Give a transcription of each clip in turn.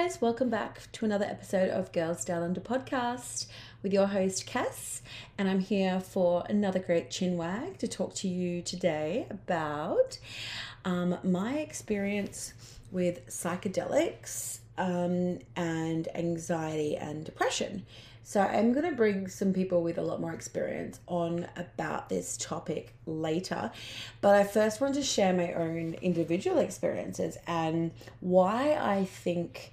Guys, welcome back to another episode of Girls Down Under podcast with your host, Cass. And I'm here for another great chin wag to talk to you today about um, my experience with psychedelics um, and anxiety and depression. So I'm going to bring some people with a lot more experience on about this topic later. But I first want to share my own individual experiences and why I think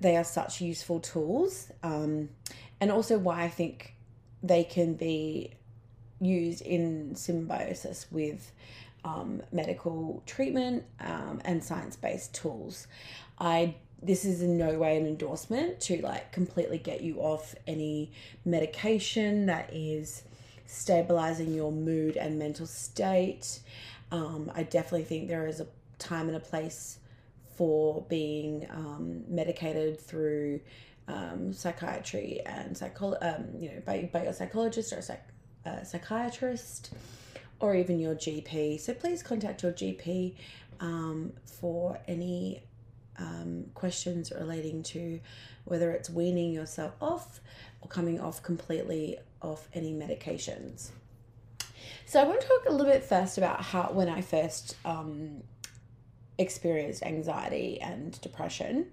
they are such useful tools, um, and also why I think they can be used in symbiosis with um, medical treatment um, and science based tools. I this is in no way an endorsement to like completely get you off any medication that is stabilizing your mood and mental state. Um, I definitely think there is a time and a place for being um, medicated through um, psychiatry and psycho, um, you know, by, by your psychologist or a psych, uh, psychiatrist or even your GP. So please contact your GP um, for any um, questions relating to whether it's weaning yourself off or coming off completely off any medications. So I want to talk a little bit first about how when I first um, experienced anxiety and depression.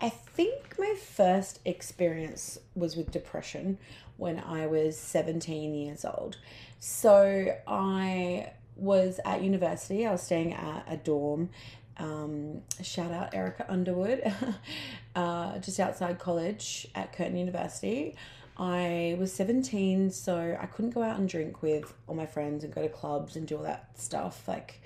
I think my first experience was with depression when I was 17 years old. So I was at university, I was staying at a dorm um, shout out Erica Underwood, uh, just outside college at Curtin University. I was 17, so I couldn't go out and drink with all my friends and go to clubs and do all that stuff. Like,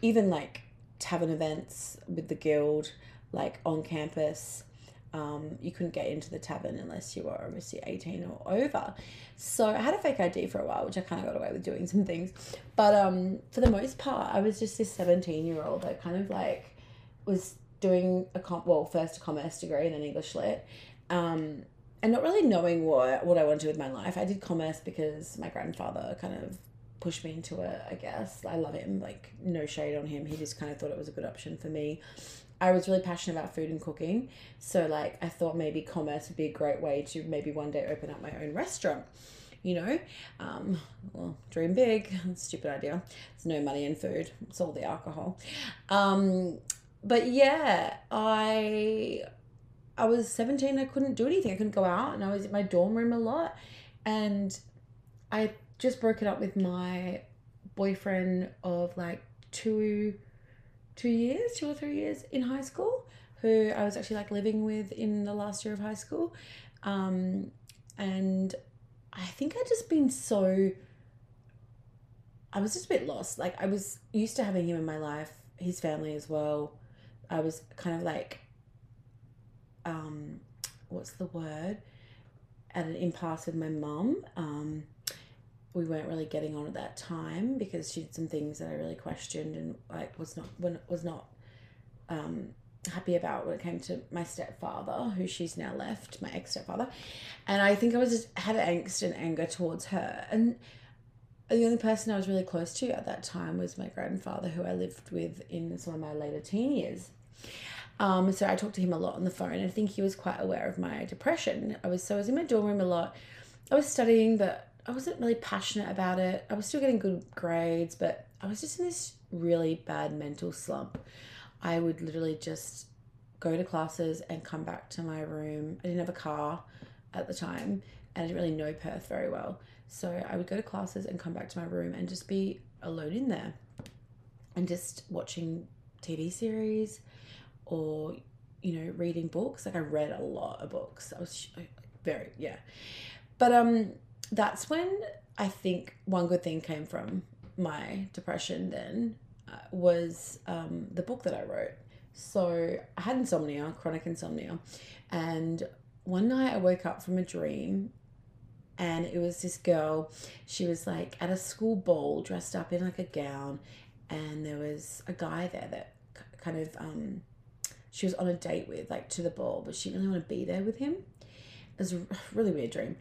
even like tavern events with the guild, like on campus. Um, you couldn't get into the tavern unless you were obviously 18 or over. So I had a fake ID for a while, which I kind of got away with doing some things. But um, for the most part, I was just this 17 year old that kind of like was doing a comp, well, first a commerce degree and then English lit. Um, and not really knowing what, what I wanted to do with my life. I did commerce because my grandfather kind of pushed me into it, I guess. I love him, like, no shade on him. He just kind of thought it was a good option for me. I was really passionate about food and cooking. So, like, I thought maybe commerce would be a great way to maybe one day open up my own restaurant. You know, um, well, dream big. Stupid idea. There's no money in food. It's all the alcohol. Um, but yeah, I I was 17. I couldn't do anything. I couldn't go out, and I was in my dorm room a lot. And I just broken up with my boyfriend of like two two years, two or three years in high school, who I was actually like living with in the last year of high school. Um, and I think I'd just been so I was just a bit lost. Like I was used to having him in my life, his family as well. I was kind of like um what's the word? At an impasse with my mum. Um we weren't really getting on at that time because she did some things that I really questioned and like was not when was not um, happy about when it came to my stepfather, who she's now left, my ex stepfather, and I think I was just had angst and anger towards her, and the only person I was really close to at that time was my grandfather, who I lived with in some of my later teen years. Um, so I talked to him a lot on the phone. I think he was quite aware of my depression. I was so I was in my dorm room a lot. I was studying, but I wasn't really passionate about it. I was still getting good grades, but I was just in this really bad mental slump. I would literally just go to classes and come back to my room. I didn't have a car at the time and I didn't really know Perth very well. So I would go to classes and come back to my room and just be alone in there and just watching TV series or, you know, reading books. Like I read a lot of books. I was very, yeah. But, um, that's when I think one good thing came from my depression then uh, was um, the book that I wrote. So I had insomnia, chronic insomnia, and one night I woke up from a dream and it was this girl. She was like at a school ball dressed up in like a gown, and there was a guy there that kind of um, she was on a date with, like to the ball, but she didn't really want to be there with him. It was a really weird dream.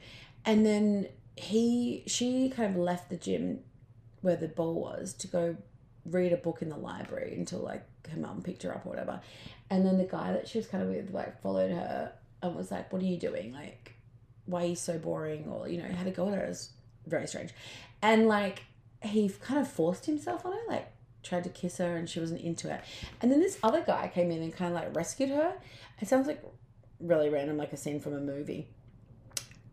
And then he she kind of left the gym where the ball was to go read a book in the library until like her mum picked her up or whatever. And then the guy that she was kind of with like followed her and was like, What are you doing? Like, why are you so boring? Or, you know, had a go at her. It was very strange. And like he kind of forced himself on her, like tried to kiss her and she wasn't into it. And then this other guy came in and kind of like rescued her. It sounds like really random, like a scene from a movie.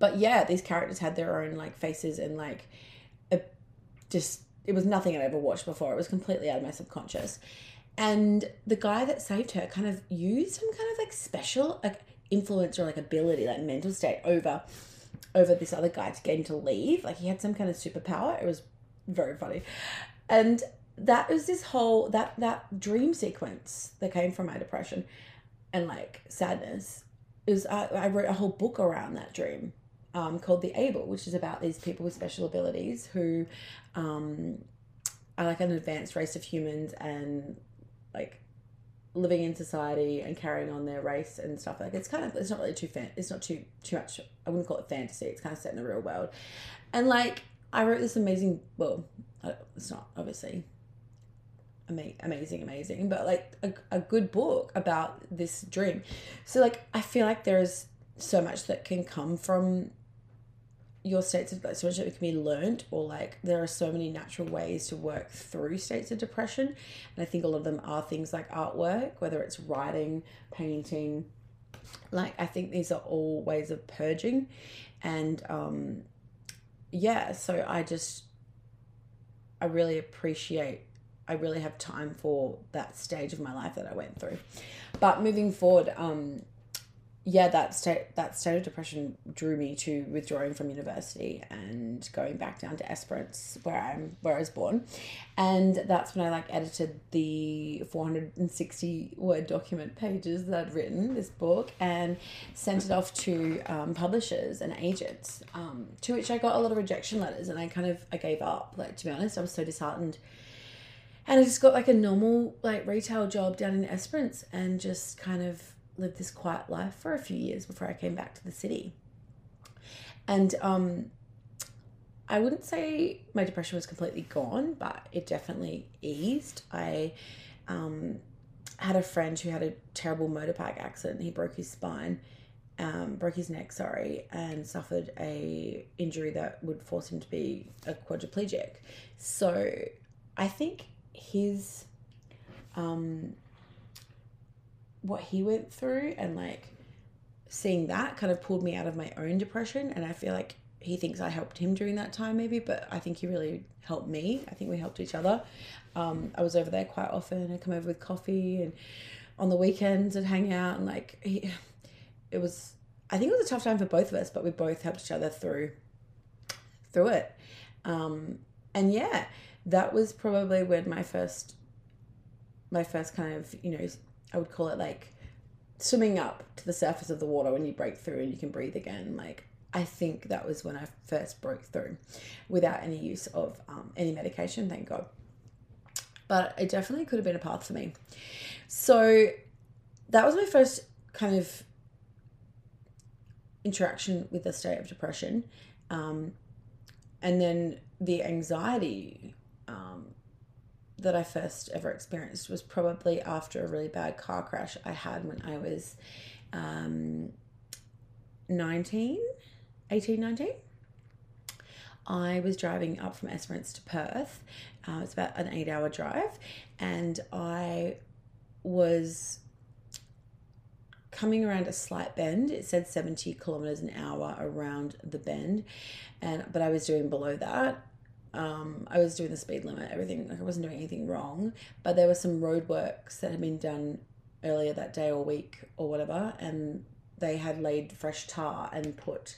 But yeah, these characters had their own like faces and like a, just it was nothing I'd ever watched before. It was completely out of my subconscious. And the guy that saved her kind of used some kind of like special like influence or like ability, like mental state over over this other guy to get him to leave. Like he had some kind of superpower. It was very funny. And that was this whole that that dream sequence that came from my depression and like sadness is I, I wrote a whole book around that dream um, called The Able, which is about these people with special abilities who um, are like an advanced race of humans and like living in society and carrying on their race and stuff like it's kind of it's not really too fan it's not too too much I wouldn't call it fantasy it's kind of set in the real world. And like I wrote this amazing well it's not obviously amazing amazing but like a, a good book about this dream. So like I feel like there's so much that can come from your states of so much that can be learned or like there are so many natural ways to work through states of depression. And i think a lot of them are things like artwork whether it's writing painting. Like i think these are all ways of purging. And um yeah so i just i really appreciate i really have time for that stage of my life that i went through. But moving forward um yeah, that state that state of depression drew me to withdrawing from university and going back down to Esperance, where I'm where I was born, and that's when I like edited the four hundred and sixty word document pages that I'd written this book and sent it off to um, publishers and agents, um, to which I got a lot of rejection letters, and I kind of I gave up. Like to be honest, I was so disheartened. And I just got like a normal like retail job down in Esperance and just kind of lived this quiet life for a few years before I came back to the city. And um, I wouldn't say my depression was completely gone, but it definitely eased. I um, had a friend who had a terrible motorbike accident. He broke his spine, um, broke his neck, sorry, and suffered a injury that would force him to be a quadriplegic. So I think his um, what he went through and like seeing that kind of pulled me out of my own depression and I feel like he thinks I helped him during that time maybe but I think he really helped me. I think we helped each other. Um, I was over there quite often. I'd come over with coffee and on the weekends I'd hang out and like he, it was I think it was a tough time for both of us but we both helped each other through through it. Um, and yeah that was probably when my first my first kind of you know I would call it like swimming up to the surface of the water when you break through and you can breathe again. Like, I think that was when I first broke through without any use of um, any medication, thank God. But it definitely could have been a path for me. So that was my first kind of interaction with the state of depression. Um, and then the anxiety um, that I first ever experienced was probably after a really bad car crash I had when I was um, 19, 18, 19. I was driving up from Esperance to Perth. Uh, it's about an eight hour drive. And I was coming around a slight bend. It said 70 kilometers an hour around the bend. And but I was doing below that um, I was doing the speed limit, everything, like I wasn't doing anything wrong, but there were some road works that had been done earlier that day or week or whatever, and they had laid fresh tar and put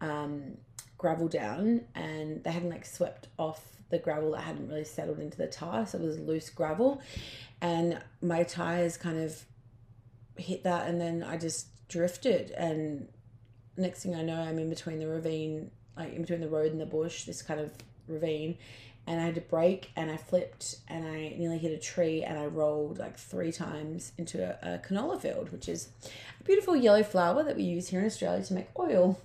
um, gravel down, and they hadn't like swept off the gravel that hadn't really settled into the tar, so it was loose gravel, and my tires kind of hit that, and then I just drifted, and next thing I know, I'm in between the ravine, like in between the road and the bush, this kind of ravine and I had to brake and I flipped and I nearly hit a tree and I rolled like three times into a, a, canola field, which is a beautiful yellow flower that we use here in Australia to make oil.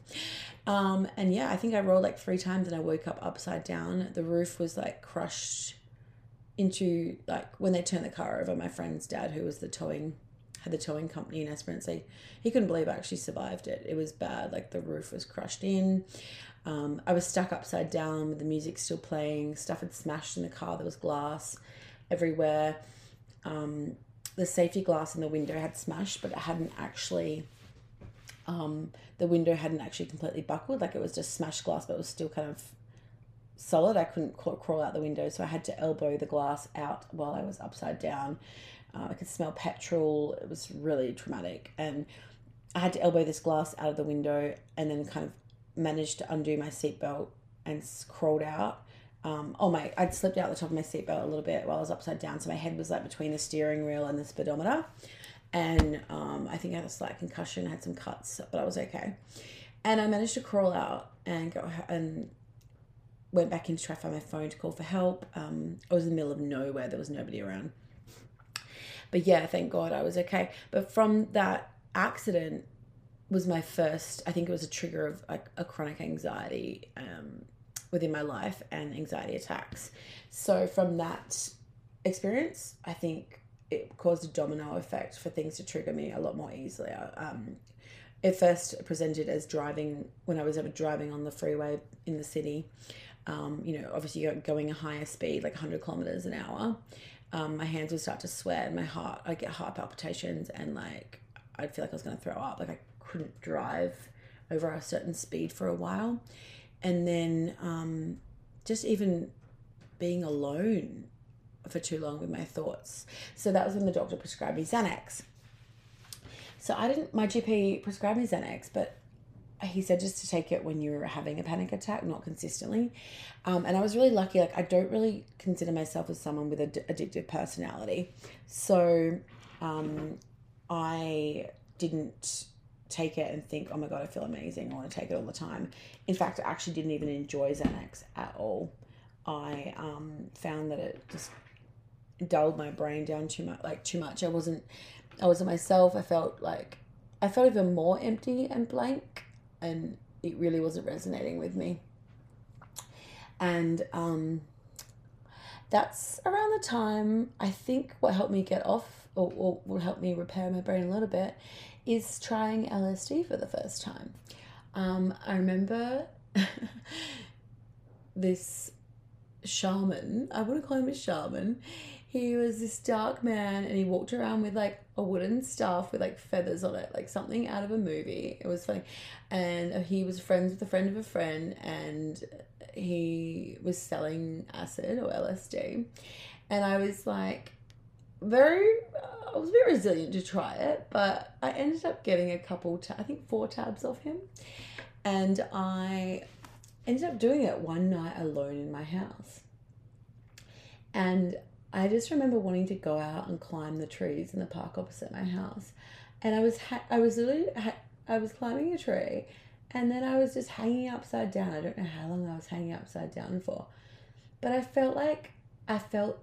Um, and yeah, I think I rolled like three times and I woke up upside down. The roof was like crushed into like when they turned the car over, my friend's dad, who was the towing had the towing company in Esperance, he, couldn't believe I actually survived it. It was bad. Like the roof was crushed in. Um, I was stuck upside down with the music still playing. Stuff had smashed in the car. There was glass everywhere. Um, the safety glass in the window had smashed, but it hadn't actually. Um, the window hadn't actually completely buckled. Like it was just smashed glass, but it was still kind of solid. I couldn't crawl out the window, so I had to elbow the glass out while I was upside down. Uh, I could smell petrol. It was really traumatic, and I had to elbow this glass out of the window and then kind of managed to undo my seatbelt and crawled out. Um, oh my, I'd slipped out the top of my seatbelt a little bit while I was upside down. So my head was like between the steering wheel and the speedometer. And um, I think I had a slight concussion, I had some cuts, but I was okay. And I managed to crawl out and go and went back in to try to find my phone to call for help. Um, I was in the middle of nowhere, there was nobody around. But yeah, thank God I was okay. But from that accident, was my first i think it was a trigger of like a chronic anxiety um, within my life and anxiety attacks. So from that experience i think it caused a domino effect for things to trigger me a lot more easily. Um, it first presented as driving when i was ever driving on the freeway in the city um, you know obviously going a higher speed like 100 kilometers an hour um, my hands would start to sweat and my heart I'd get heart palpitations and like i'd feel like i was going to throw up like i couldn't drive over a certain speed for a while. And then um, just even being alone for too long with my thoughts. So that was when the doctor prescribed me Xanax. So I didn't, my GP prescribed me Xanax, but he said just to take it when you're having a panic attack, not consistently. Um, and I was really lucky. Like, I don't really consider myself as someone with an addictive personality. So um, I didn't take it and think, oh my God, I feel amazing. I want to take it all the time. In fact, I actually didn't even enjoy Xanax at all. I um, found that it just dulled my brain down too much, like too much. I wasn't, I wasn't myself. I felt like, I felt even more empty and blank, and it really wasn't resonating with me. And um, that's around the time I think what helped me get off, or, or what helped me repair my brain a little bit, is trying LSD for the first time. Um, I remember this shaman, I want to call him a shaman. He was this dark man and he walked around with like a wooden staff with like feathers on it, like something out of a movie. It was funny. And he was friends with a friend of a friend and he was selling acid or LSD. And I was like, very uh, I was very resilient to try it, but I ended up getting a couple ta- I think four tabs off him. And I ended up doing it one night alone in my house. And I just remember wanting to go out and climb the trees in the park opposite my house. And I was ha- I was literally ha- I was climbing a tree and then I was just hanging upside down. I don't know how long I was hanging upside down for. But I felt like I felt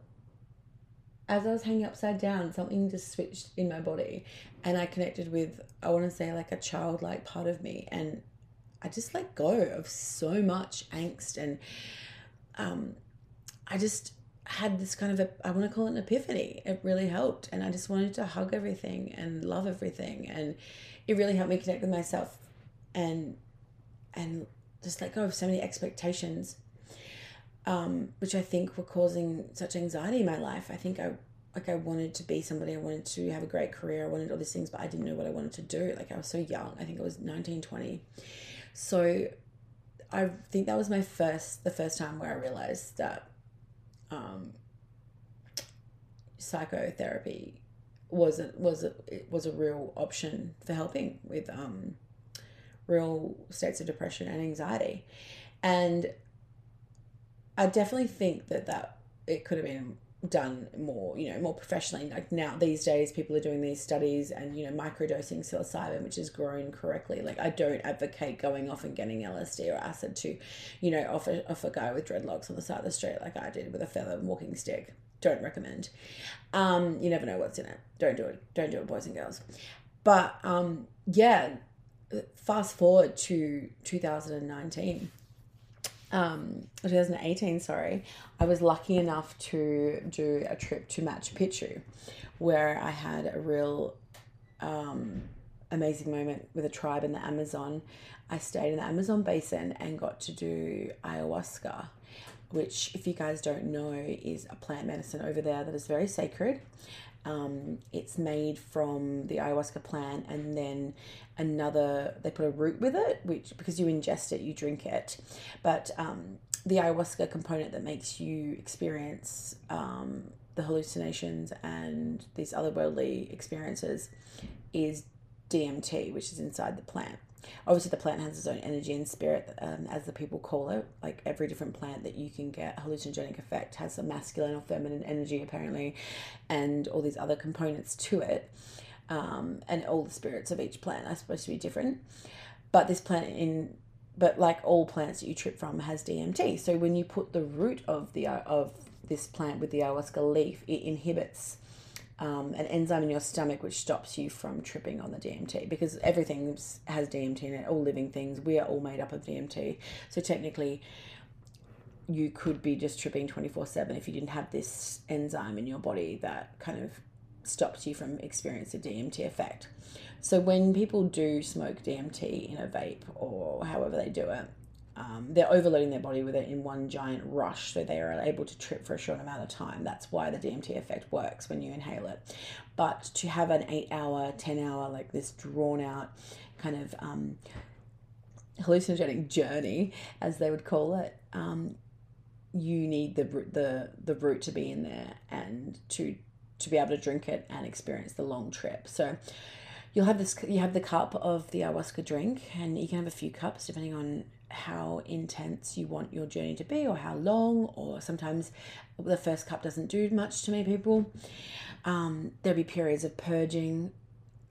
as I was hanging upside down, something just switched in my body and I connected with, I want to say, like a childlike part of me. And I just let go of so much angst. And um, I just had this kind of, a, I want to call it an epiphany. It really helped. And I just wanted to hug everything and love everything. And it really helped me connect with myself and, and just let go of so many expectations um, which I think were causing such anxiety in my life. I think I like I wanted to be somebody. I wanted to have a great career. I wanted all these things, but I didn't know what I wanted to do. Like I was so young. I think I was 19, 20. So I think that was my first the first time where I realized that um, psychotherapy was a, was a, was a real option for helping with um, real states of depression and anxiety. And I definitely think that that it could have been done more, you know, more professionally. Like now these days, people are doing these studies and you know microdosing psilocybin, which is grown correctly. Like I don't advocate going off and getting LSD or acid to, you know, off a, off a guy with dreadlocks on the side of the street like I did with a feather walking stick. Don't recommend. Um, you never know what's in it. Don't do it. Don't do it, boys and girls. But um, yeah, fast forward to 2019 um, 2018, sorry, I was lucky enough to do a trip to Machu Picchu, where I had a real um, amazing moment with a tribe in the Amazon. I stayed in the Amazon basin and got to do ayahuasca, which, if you guys don't know, is a plant medicine over there that is very sacred. Um, it's made from the ayahuasca plant and then another they put a root with it which because you ingest it you drink it but um, the ayahuasca component that makes you experience um, the hallucinations and these otherworldly experiences is DMT, which is inside the plant. Obviously, the plant has its own energy and spirit, um, as the people call it. Like every different plant that you can get hallucinogenic effect has a masculine or feminine energy, apparently, and all these other components to it. Um, and all the spirits of each plant are supposed to be different. But this plant in but like all plants that you trip from has DMT. So when you put the root of the of this plant with the ayahuasca leaf, it inhibits um, an enzyme in your stomach which stops you from tripping on the DMT because everything has DMT in it. All living things, we are all made up of DMT. So technically, you could be just tripping 24 7 if you didn't have this enzyme in your body that kind of stops you from experiencing the DMT effect. So when people do smoke DMT in a vape or however they do it, um, they're overloading their body with it in one giant rush, so they are able to trip for a short amount of time. That's why the DMT effect works when you inhale it. But to have an eight hour, 10 hour, like this drawn out kind of um, hallucinogenic journey, as they would call it, um, you need the, the, the root to be in there and to, to be able to drink it and experience the long trip. So, you'll have this you have the cup of the ayahuasca drink and you can have a few cups depending on how intense you want your journey to be or how long or sometimes the first cup doesn't do much to many people. Um, there'll be periods of purging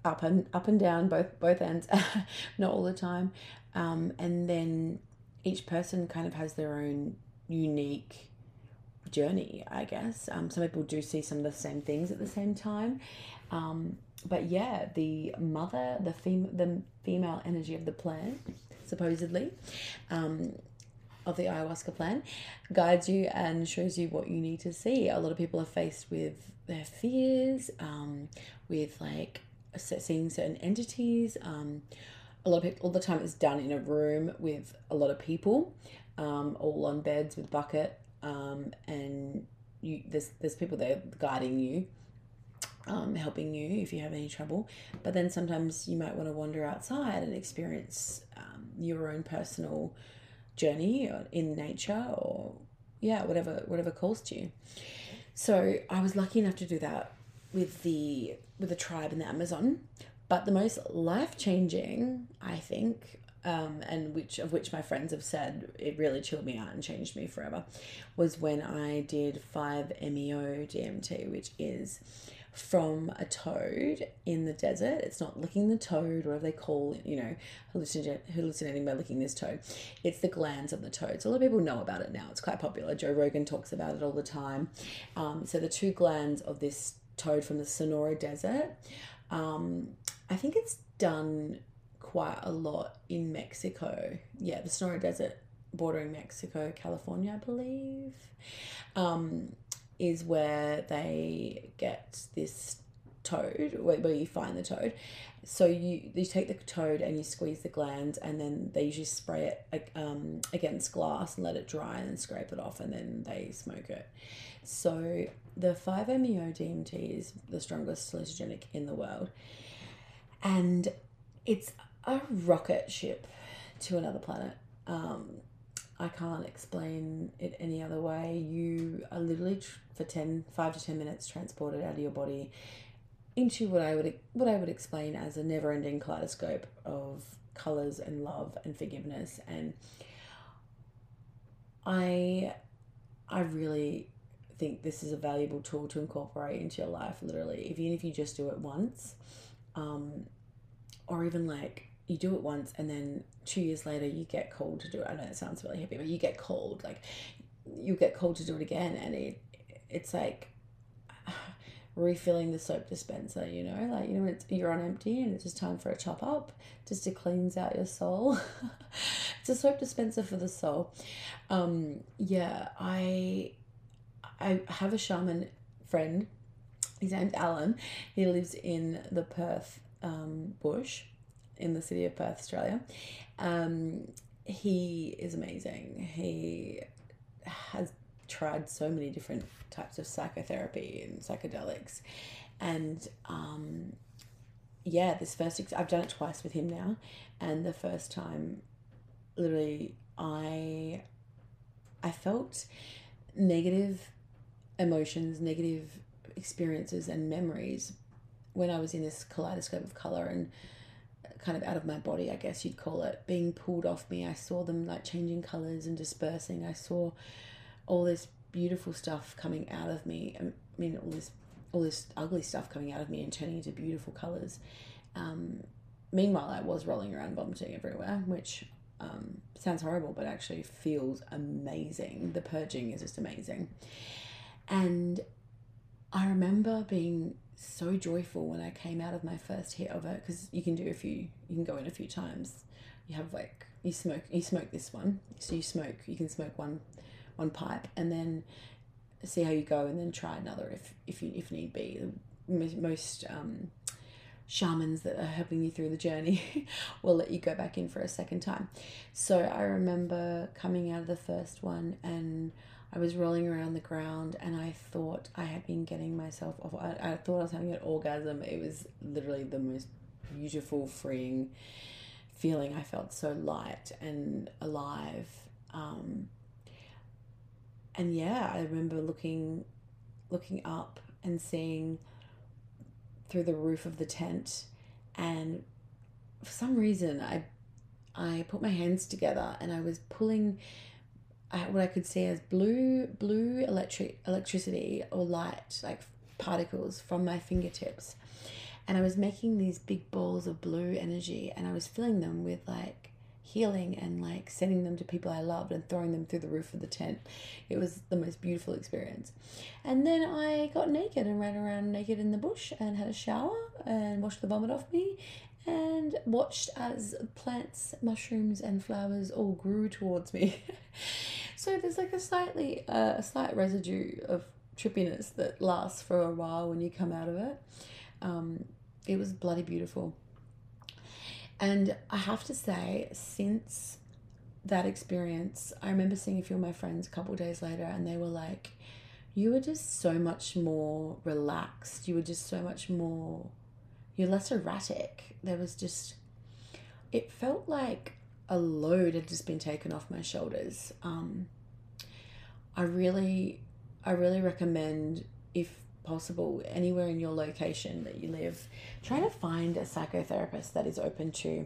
up and up and down both both ends not all the time. Um, and then each person kind of has their own unique journey i guess. Um, some people do see some of the same things at the same time. Um, but yeah the mother the fem- the female energy of the plant supposedly, um, of the ayahuasca plant, guides you and shows you what you need to see. A lot of people are faced with their fears, um, with like seeing certain entities. Um, a lot of people, all the time it's done in a room with a lot of people, um, all on beds with bucket, um, and you there's there's people there guiding you um, helping you if you have any trouble. But then sometimes you might want to wander outside and experience um, your own personal journey in nature or yeah, whatever whatever calls to you. So I was lucky enough to do that with the with the tribe in the Amazon. But the most life changing, I think, um, and which of which my friends have said it really chilled me out and changed me forever, was when I did five MEO DMT, which is from a toad in the desert. It's not licking the toad, or they call, you know, hallucinating by licking this toad. It's the glands of the toad. So a lot of people know about it now. It's quite popular. Joe Rogan talks about it all the time. Um, so the two glands of this toad from the Sonora Desert. Um, I think it's done quite a lot in Mexico. Yeah, the Sonora Desert bordering Mexico, California, I believe. Um, is where they get this toad, where, you find the toad. So you you take the toad and you squeeze the glands, and then they usually spray it um, against glass and let it dry, and scrape it off, and then they smoke it. So the 5-MeO DMT is the strongest hallucinogenic in the world, and it's a rocket ship to another planet. Um, I can't explain it any other way. You are literally for 10, 5 to 10 minutes transported out of your body into what I would what I would explain as a never-ending kaleidoscope of colors and love and forgiveness and I I really think this is a valuable tool to incorporate into your life literally even if you just do it once um, or even like you do it once and then two years later you get called to do it. I know that sounds really happy, but you get called like you get called to do it again and it it's like refilling the soap dispenser, you know, like, you know, it's, you're on empty and it's just time for a top up just to cleanse out your soul. it's a soap dispenser for the soul. Um, yeah, I, I have a shaman friend. His name's Alan. He lives in the Perth um, bush in the city of Perth, Australia. Um, he is amazing. He has tried so many different types of psychotherapy and psychedelics. And um, yeah, this first, ex- I've done it twice with him now. And the first time, literally, I, I felt negative emotions, negative experiences and memories when I was in this kaleidoscope of color and kind of out of my body, I guess you'd call it, being pulled off me. I saw them like changing colors and dispersing. I saw all this beautiful stuff coming out of me. I mean, all this all this ugly stuff coming out of me and turning into beautiful colors. Um, meanwhile, I was rolling around vomiting everywhere, which um, sounds horrible, but actually feels amazing. The purging is just amazing. And I remember being so joyful when I came out of my first hit of it because you can do a few, you can go in a few times. You have like you smoke, you smoke this one, so you smoke. You can smoke one, one pipe, and then see how you go, and then try another if if you if need be. Most um, shamans that are helping you through the journey will let you go back in for a second time. So I remember coming out of the first one and I was rolling around the ground and I thought I had been getting myself off. I, I thought I was having an orgasm. It was literally the most beautiful, freeing feeling. I felt so light and alive. Um, and yeah, I remember looking looking up and seeing through the roof of the tent and for some reason I I put my hands together and I was pulling what I could see as blue blue electric electricity or light like particles from my fingertips and I was making these big balls of blue energy and I was filling them with like healing and like sending them to people I loved and throwing them through the roof of the tent. It was the most beautiful experience. And then I got naked and ran around naked in the bush and had a shower and washed the vomit off me and watched as plants, mushrooms, and flowers all grew towards me. so there's like a slightly uh, a slight residue of trippiness that lasts for a while when you come out of it. Um, it was bloody beautiful. And I have to say, since that experience, I remember seeing a few of my friends a couple days later, and they were like, You were just so much more relaxed. You were just so much more you're less erratic. There was just, it felt like a load had just been taken off my shoulders. Um, I really, I really recommend, if possible, anywhere in your location that you live, try to find a psychotherapist that is open to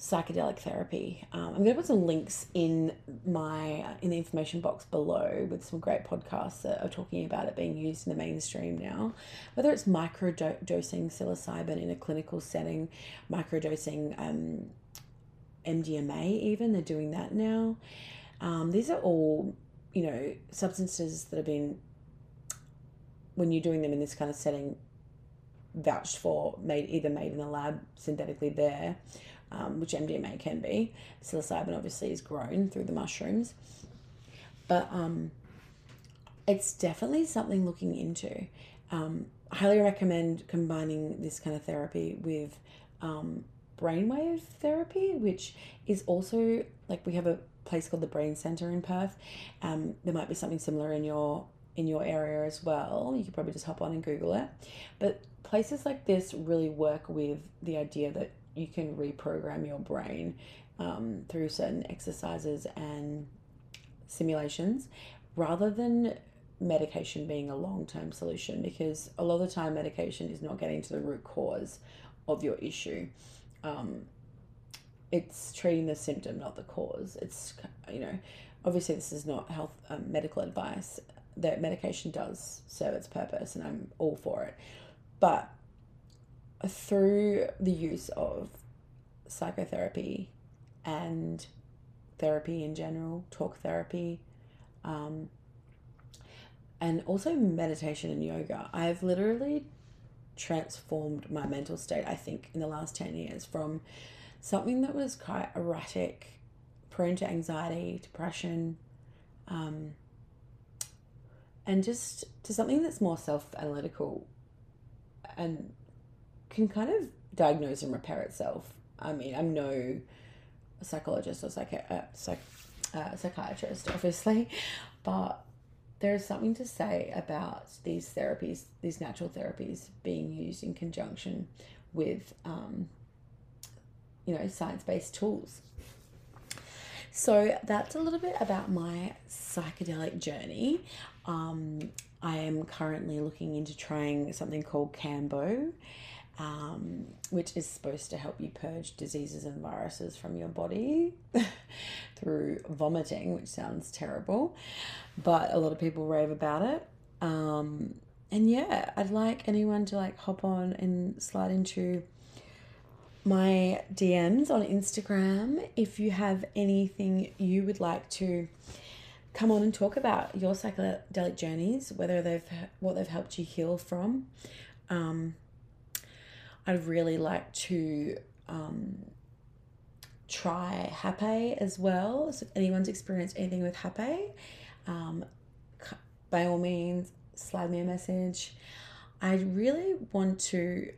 psychedelic therapy. Um, I'm going to put some links in my in the information box below with some great podcasts that are talking about it being used in the mainstream now. Whether it's microdosing psilocybin in a clinical setting, microdosing um, MDMA, even they're doing that now. Um, these are all you know substances that have been when you're doing them in this kind of setting vouched for made either made in the lab synthetically there um, which MDMA can be. Psilocybin obviously is grown through the mushrooms, but um, it's definitely something looking into. Um, I highly recommend combining this kind of therapy with um, brainwave therapy, which is also like we have a place called the Brain Center in Perth. Um, there might be something similar in your in your area as well. You could probably just hop on and Google it. But places like this really work with the idea that you can reprogram your brain um, through certain exercises and simulations rather than medication being a long term solution because a lot of the time medication is not getting to the root cause of your issue. Um, it's treating the symptom, not the cause. It's, you know, obviously this is not health um, medical advice. That medication does serve its purpose and I'm all for it. But through the use of psychotherapy and therapy in general, talk therapy, um, and also meditation and yoga. I've literally transformed my mental state, I think, in the last 10 years from something that was quite erratic, prone to anxiety, depression, um, and just to something that's more self analytical and can kind of diagnose and repair itself. I mean, I'm no psychologist or psych- uh, psych- uh, psychiatrist, obviously, but there's something to say about these therapies, these natural therapies being used in conjunction with, um, you know, science based tools. So that's a little bit about my psychedelic journey. Um, I am currently looking into trying something called Kambo, um, which is supposed to help you purge diseases and viruses from your body through vomiting, which sounds terrible, but a lot of people rave about it. Um, and yeah, I'd like anyone to like hop on and slide into my DMs on Instagram if you have anything you would like to come on and talk about your psychedelic journeys, whether they've what they've helped you heal from. Um, I'd really like to um, try Hape as well. So if anyone's experienced anything with Hape, um, by all means, slide me a message. I really want to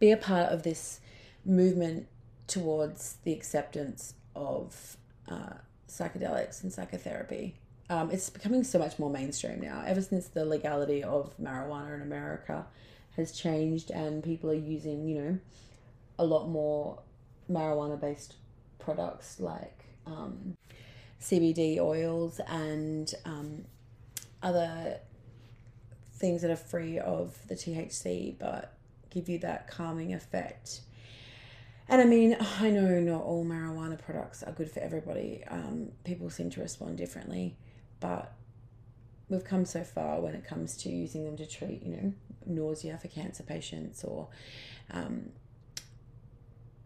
be a part of this movement towards the acceptance of uh, psychedelics and psychotherapy. Um, it's becoming so much more mainstream now. Ever since the legality of marijuana in America has changed and people are using, you know, a lot more marijuana based products like um, CBD oils and um, other things that are free of the THC but give you that calming effect. And I mean, I know not all marijuana products are good for everybody. Um, people seem to respond differently, but we've come so far when it comes to using them to treat, you know, nausea for cancer patients or um,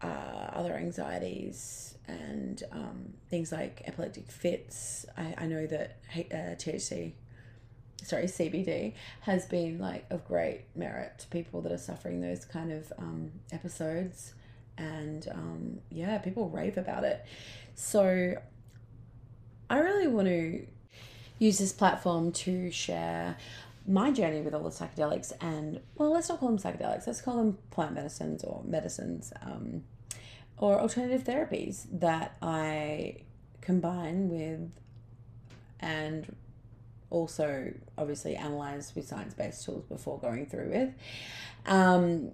uh, other anxieties and um, things like epileptic fits. I, I know that uh, THC, sorry, CBD has been like of great merit to people that are suffering those kind of um, episodes. And um, yeah, people rave about it. So I really want to use this platform to share my journey with all the psychedelics and well let's not call them psychedelics let's call them plant medicines or medicines um, or alternative therapies that i combine with and also obviously analyze with science-based tools before going through with um,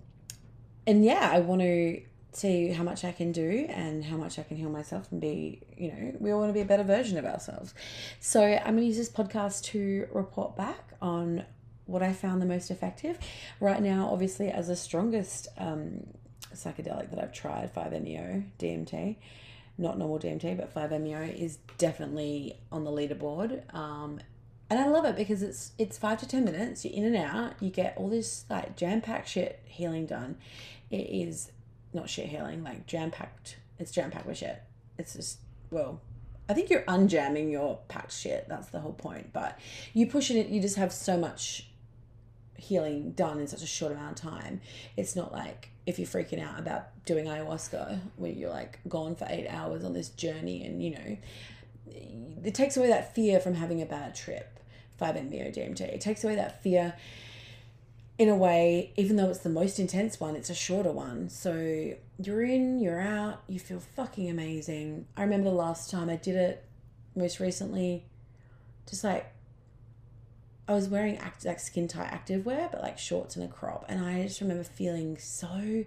and yeah i want to see how much I can do and how much I can heal myself and be, you know, we all want to be a better version of ourselves. So I'm going to use this podcast to report back on what I found the most effective. Right now, obviously, as the strongest um, psychedelic that I've tried, 5-MeO DMT, not normal DMT, but 5-MeO is definitely on the leaderboard. Um, and I love it because it's it's five to ten minutes. You're in and out. You get all this like jam packed shit healing done. It is not shit healing, like jam packed. It's jam packed with shit. It's just well, I think you're unjamming your packed shit. That's the whole point. But you push it, you just have so much healing done in such a short amount of time. It's not like if you're freaking out about doing ayahuasca where you're like gone for eight hours on this journey and you know it takes away that fear from having a bad trip 5-MeO DMT. It takes away that fear in a way, even though it's the most intense one, it's a shorter one. So you're in, you're out, you feel fucking amazing. I remember the last time I did it most recently, just like I was wearing act like skin tight active wear, but like shorts and a crop, and I just remember feeling so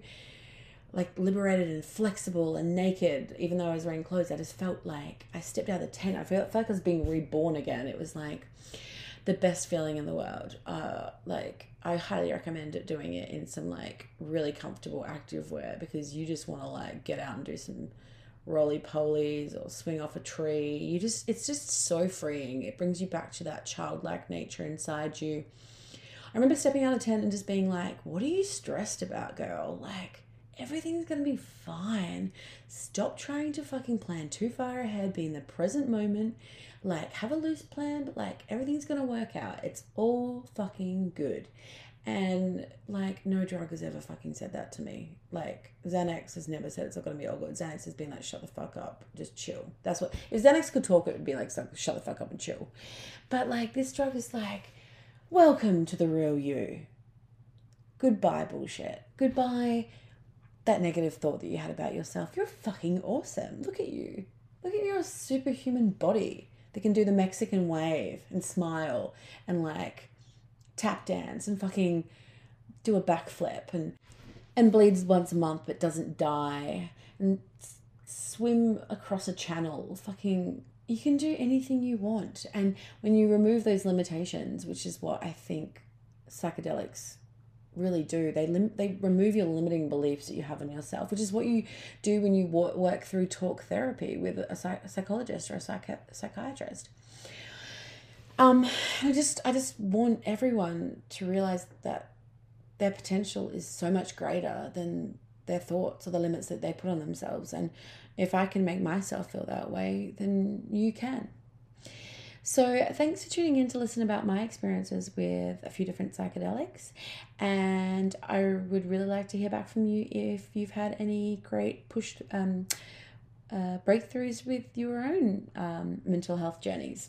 like liberated and flexible and naked. Even though I was wearing clothes, I just felt like I stepped out of the tent. I felt, felt like I was being reborn again. It was like the best feeling in the world. Uh, like I highly recommend doing it in some like really comfortable active wear because you just want to like get out and do some roly polies or swing off a tree. You just it's just so freeing. It brings you back to that childlike nature inside you. I remember stepping out of tent and just being like, "What are you stressed about, girl? Like everything's gonna be fine. Stop trying to fucking plan too far ahead, be in the present moment. Like, have a loose plan, but like, everything's gonna work out. It's all fucking good. And like, no drug has ever fucking said that to me. Like, Xanax has never said it's not gonna be all good. Xanax has been like, shut the fuck up, just chill. That's what, if Xanax could talk, it would be like, shut the fuck up and chill. But like, this drug is like, welcome to the real you. Goodbye, bullshit. Goodbye, that negative thought that you had about yourself. You're fucking awesome. Look at you. Look at your superhuman body that can do the Mexican wave and smile and like tap dance and fucking do a backflip and and bleeds once a month but doesn't die and swim across a channel fucking you can do anything you want and when you remove those limitations which is what i think psychedelics really do. They lim- they remove your limiting beliefs that you have in yourself which is what you do when you work through talk therapy with a, psych- a psychologist or a psych- psychiatrist. Um i just i just want everyone to realize that their potential is so much greater than their thoughts or the limits that they put on themselves. And if i can make myself feel that way then you can so, thanks for tuning in to listen about my experiences with a few different psychedelics. And I would really like to hear back from you if you've had any great push um, uh, breakthroughs with your own um, mental health journeys.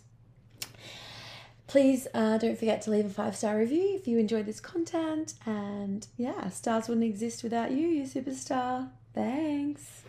Please uh, don't forget to leave a five star review if you enjoyed this content. And yeah, stars wouldn't exist without you, you superstar. Thanks.